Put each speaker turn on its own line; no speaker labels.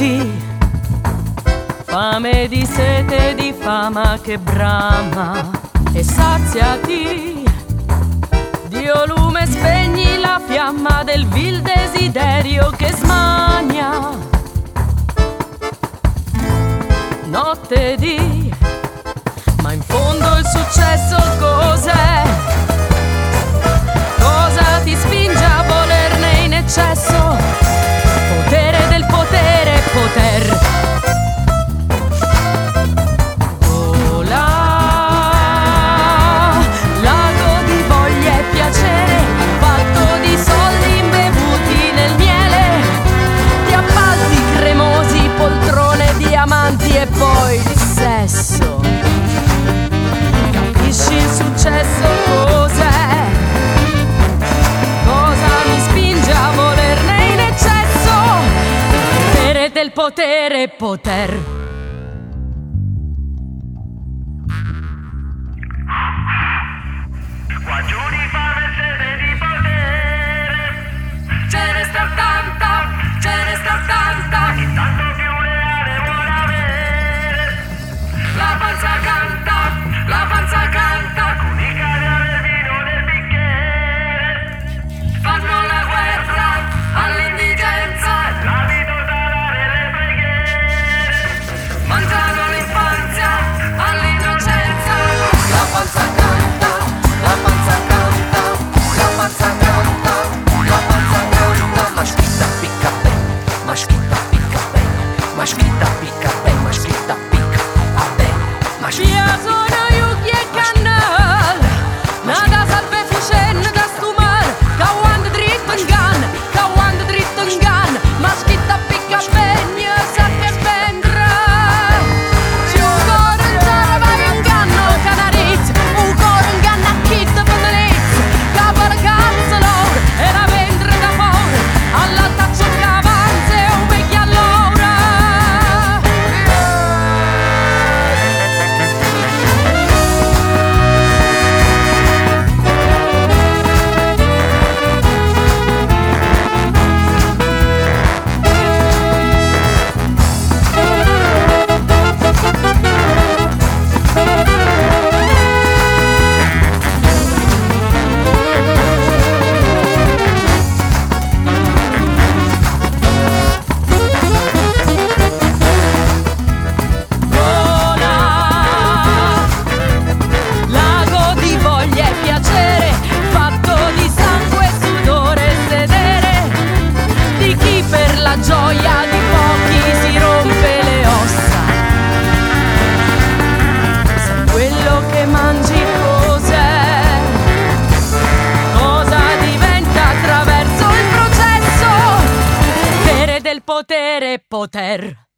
senti fame di sete di fama che brama e saziati. Dio lume spegni la fiamma del vil desiderio che smania. Notte di ma in fondo il successo possesso. Capisci il successo cos'è? Cosa mi spinge a volerne in eccesso? Vedere del potere poter. del potere poter.